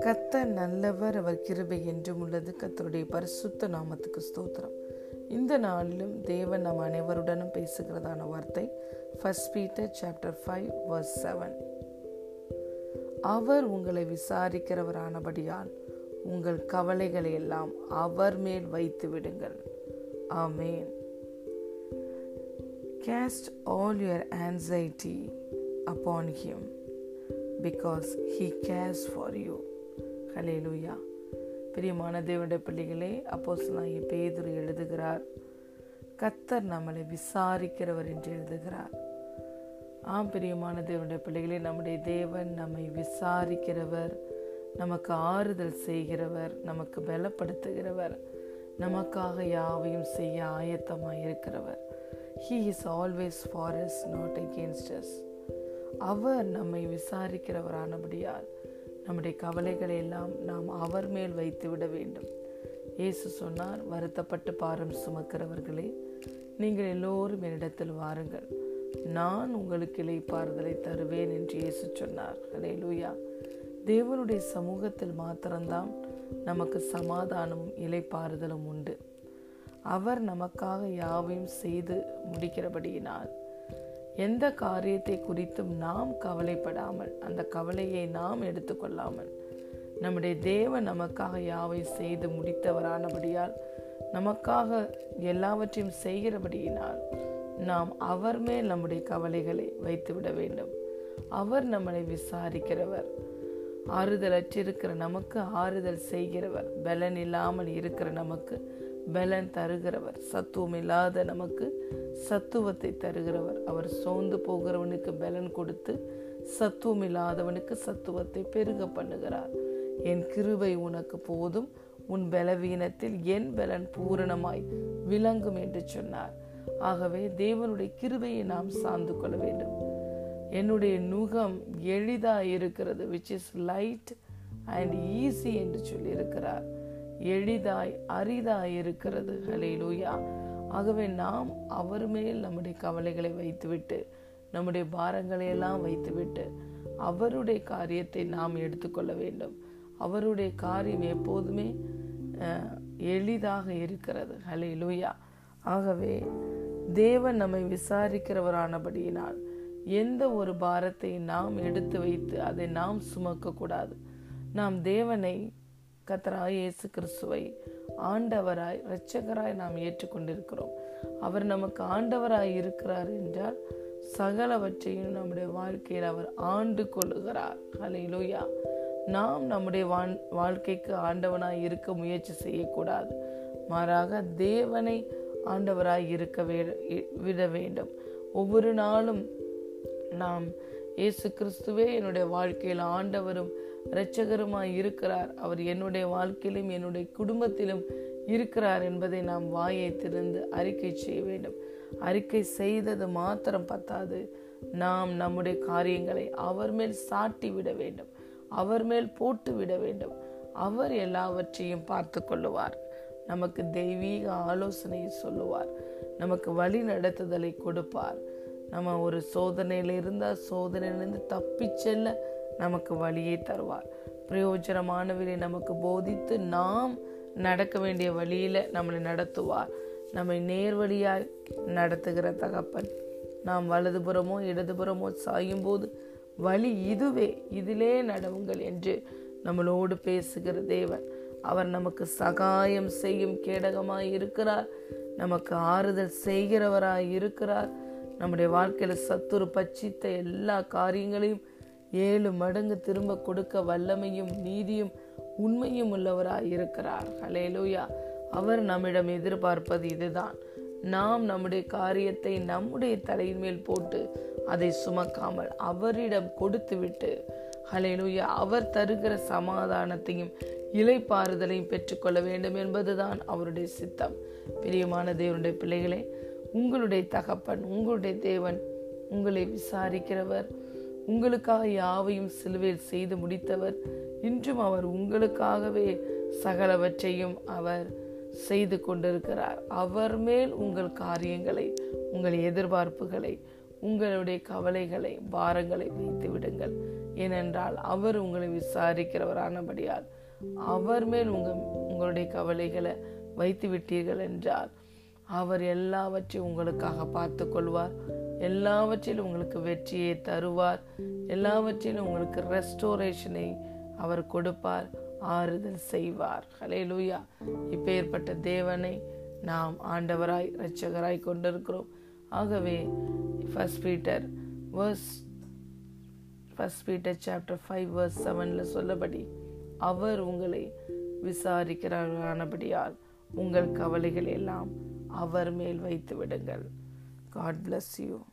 கத்தர் நல்லவர் அவர் கிருபை என்றும் உள்ளது. கத்தருடைய பரிசுத்த நாமத்துக்கு ஸ்தோத்திரம். இந்த நாளிலும் தேவன் நம் அனைவருடனும் பேசுகிறதான வார்த்தை first Peter chapter five verse seven அவர் உங்களை விசாரிக்கிறவரானபடியால் உங்கள் கவலைகளை எல்லாம் அவர் மேல் வைத்து விடுங்கள். ஆமேன் Cast all your anxiety upon Him because He cares for you. ஹலேலூயா பிரியமான தேவனுடைய பிள்ளைகளே அப்போஸ் நான் பேதுரு எழுதுகிறார் கத்தர் நம்மளை விசாரிக்கிறவர் என்று எழுதுகிறார். ஆம் பிரியமான தேவனுடைய பிள்ளைகளே நம்முடைய தேவன் நம்மை விசாரிக்கிறவர் நமக்கு ஆறுதல் செய்கிறவர் நமக்கு பலப்படுத்துகிறவர் நமக்காக யாவையும் செய்ய ஆயத்தமாக இருக்கிறவர் he is always for us not against us அவர் நம்மை விசாரிக்கிறவரானபடியால் நம்முடைய கவலைகளை எல்லாம் நாம் அவர் மேல் வைத்து விட வேண்டும். இயேசு சொன்னார் வருத்தப்பட்டு பாரம் சுமக்கிறவர்களே நீங்கள் எல்லோரும் என்னிடத்தில் வாருங்கள். நான் உங்களுக்கு இலைப்பாறுதலை தருவேன் என்று இயேசு சொன்னார். அதே லூயா தேவனுடைய சமூகத்தில் மாத்திரம்தான் நமக்கு சமாதானமும் இலைப்பாறுதலும் உண்டு. அவர் நமக்காக யாவையும் செய்து முடிக்கிறபடியினால் எந்த காரியத்தை குறித்தும் நாம் கவலைப்படாமல் அந்த கவலையை நாம் எடுத்துக்கொள்ளாமல். நம்முடைய தேவன் நமக்காக யாவை செய்து முடித்தவரானபடியால் நமக்காக எல்லாவற்றையும் செய்கிறபடியினால் நாம் அவர் மேல் நம்முடைய கவலைகளை வைத்துவிட வேண்டும். அவர் நம்மளை விசாரிக்கிறவர். ஆறுதல் அற்றிருக்கிற நமக்கு ஆறுதல் செய்கிறவர். பலன் இல்லாமல் இருக்கிற நமக்கு பலன் தருகிறவர். சத்துவம் இல்லாத நமக்கு சத்துவத்தை தருகிறவர். அவர் சோர்ந்து போகிறவனுக்கு பலன் கொடுத்து சத்துவம் இல்லாதவனுக்கு சத்துவத்தை பெருக பண்ணுகிறார். என் கிருவை உனக்கு போதும். உன் பலவீனத்தில் என் பலன் பூரணமாய் விளங்கும் என்று சொன்னார். ஆகவே தேவனுடைய கிருவையை நாம் சார்ந்து கொள்ள வேண்டும். என்னுடைய நுகம் எளிதாக இருக்கிறது which is light and easy என்று சொல்லியிருக்கிறார். எளிதாய் அரிதாய் இருக்கிறது ஹலேலூயா ஆகவே நாம் அவர் மேல் நம்முடைய கவலைகளை வைத்துவிட்டு நம்முடைய பாரங்களை எல்லாம் வைத்துவிட்டு அவருடைய காரியத்தை நாம் எடுத்துக்கொள்ள வேண்டும். அவருடைய காரியம் எப்போதுமே எளிதாக இருக்கிறது. ஹலே லூயா ஆகவே தேவன் நம்மை விசாரிக்கிறவரானபடியினால் எந்த ஒரு பாரத்தை நாம் எடுத்து வைத்து அதை நாம் சுமக்க கூடாது நாம் தேவனை கத்தராய் இயேசு கிறிஸ்துவை ஆண்டவராய் இரட்சகராய் நாம் ஏற்றுக்கொண்டிருக்கிறோம். அவர் நமக்கு ஆண்டவராய் இருக்கிறார் என்றால் சகலவற்றையும் நம்முடைய வாழ்க்கையில் அவர் ஆண்டு கொள்ளுகிறார். ஹலையிலோயா நாம் நம்முடைய வாழ்க்கைக்கு ஆண்டவனாய் இருக்க முயற்சி செய்யக்கூடாது. மாறாக தேவனை ஆண்டவராய் இருக்க விட வேண்டும். ஒவ்வொரு நாளும் நாம் இயேசு கிறிஸ்துவே என்னுடைய வாழ்க்கையில் ஆண்டவரும் இரட்சகருமாய் இருக்கிறார். அவர் என்னுடைய வாழ்க்கையிலும் என்னுடைய குடும்பத்திலும் இருக்கிறார் என்பதை நாம் வாயை திறந்து அறிக்கை செய்ய வேண்டும். அறிக்கை செய்தது மாத்திரம் பத்தாது. நாம் நம்முடைய காரியங்களை அவர் மேல் சாட்டி விட வேண்டும். அவர் மேல் போட்டு விட வேண்டும். அவர் எல்லாவற்றையும் பார்த்து கொள்ளுவார். நமக்கு தெய்வீக ஆலோசனையை சொல்லுவார். நமக்கு வழி நடத்துதலை கொடுப்பார். நம்ம ஒரு சோதனையில இருந்தால் சோதனையிலிருந்து தப்பி செல்ல நமக்கு வழியை தருவார். பிரயோஜனமானவரை நமக்கு போதித்து நாம் நடக்க வேண்டிய வழியில் நம்மளை நடத்துவார். நம்மை நேர்வழியாய் நடத்துகிற தகப்பன் நாம் வலதுபுறமோ இடதுபுறமோ சாயும் போது வழி இதுவே இதிலே நடவுங்கள் என்று நம்மளோடு பேசுகிற தேவன். அவர் நமக்கு சகாயம் செய்யும் கேடகமாய் இருக்கிறார். நமக்கு ஆறுதல் செய்கிறவராய் இருக்கிறார். நம்முடைய வாழ்க்கையில் சத்துரு பச்சித்த எல்லா காரியங்களையும் ஏழு மடங்கு திரும்ப கொடுக்க வல்லமையும் நீதியும் உண்மையும் உள்ளவராய் இருக்கிறார் ஹலேலூயா அவர் நம்மிடம் எதிர்பார்ப்பது இதுதான். நாம் நம்முடைய காரியத்தை நம்முடைய தலையின் மேல் போட்டு அதை சுமக்காமல் அவரிடம் கொடுத்துவிட்டு ஹலேலூயா அவர் தருகிற சமாதானத்தையும் இலைப்பாறுதலையும் பெற்றுக்கொள்ள வேண்டும் என்பதுதான் அவருடைய சித்தம். பிரியமான தேவனுடைய பிள்ளைகளே உங்களுடைய தகப்பன் உங்களுடைய தேவன் உங்களை விசாரிக்கிறவர். உங்களுக்காக யாவையும் சிலுவையில் செய்து முடித்தவர். இன்றும் அவர் உங்களுக்காகவே சகலவற்றையும் அவர் செய்து கொண்டிருக்கிறார். அவர் மேல் உங்கள் காரியங்களை உங்கள் எதிர்பார்ப்புகளை உங்களுடைய கவலைகளை பாரங்களை வைத்து விடுங்கள். ஏனென்றால் அவர் உங்களை விசாரிக்கிறவரானபடியால் அவர் மேல் உங்கள் உங்களுடைய கவலைகளை வைத்து விட்டீர்கள் என்றால் அவர் எல்லாவற்றையும் உங்களுக்காக பார்த்து கொள்வார் எல்லாவற்றிலும் உங்களுக்கு வெற்றியை தருவார். எல்லாவற்றிலும் உங்களுக்கு ரெஸ்டோரேஷனை அவர் கொடுப்பார். ஆறுதல் செய்வார். ஹலே லூயா இப்பேற்பட்ட தேவனை நாம் ஆண்டவராய் இரட்சகராய் கொண்டிருக்கிறோம். ஆகவே first Peter verse first Peter chapter five verse செவனில் சொல்லபடி அவர் உங்களை விசாரிக்கிறாரானபடியால் உங்கள் கவலைகள் எல்லாம் அவர் மேல் வைத்து விடுங்கள். God bless you.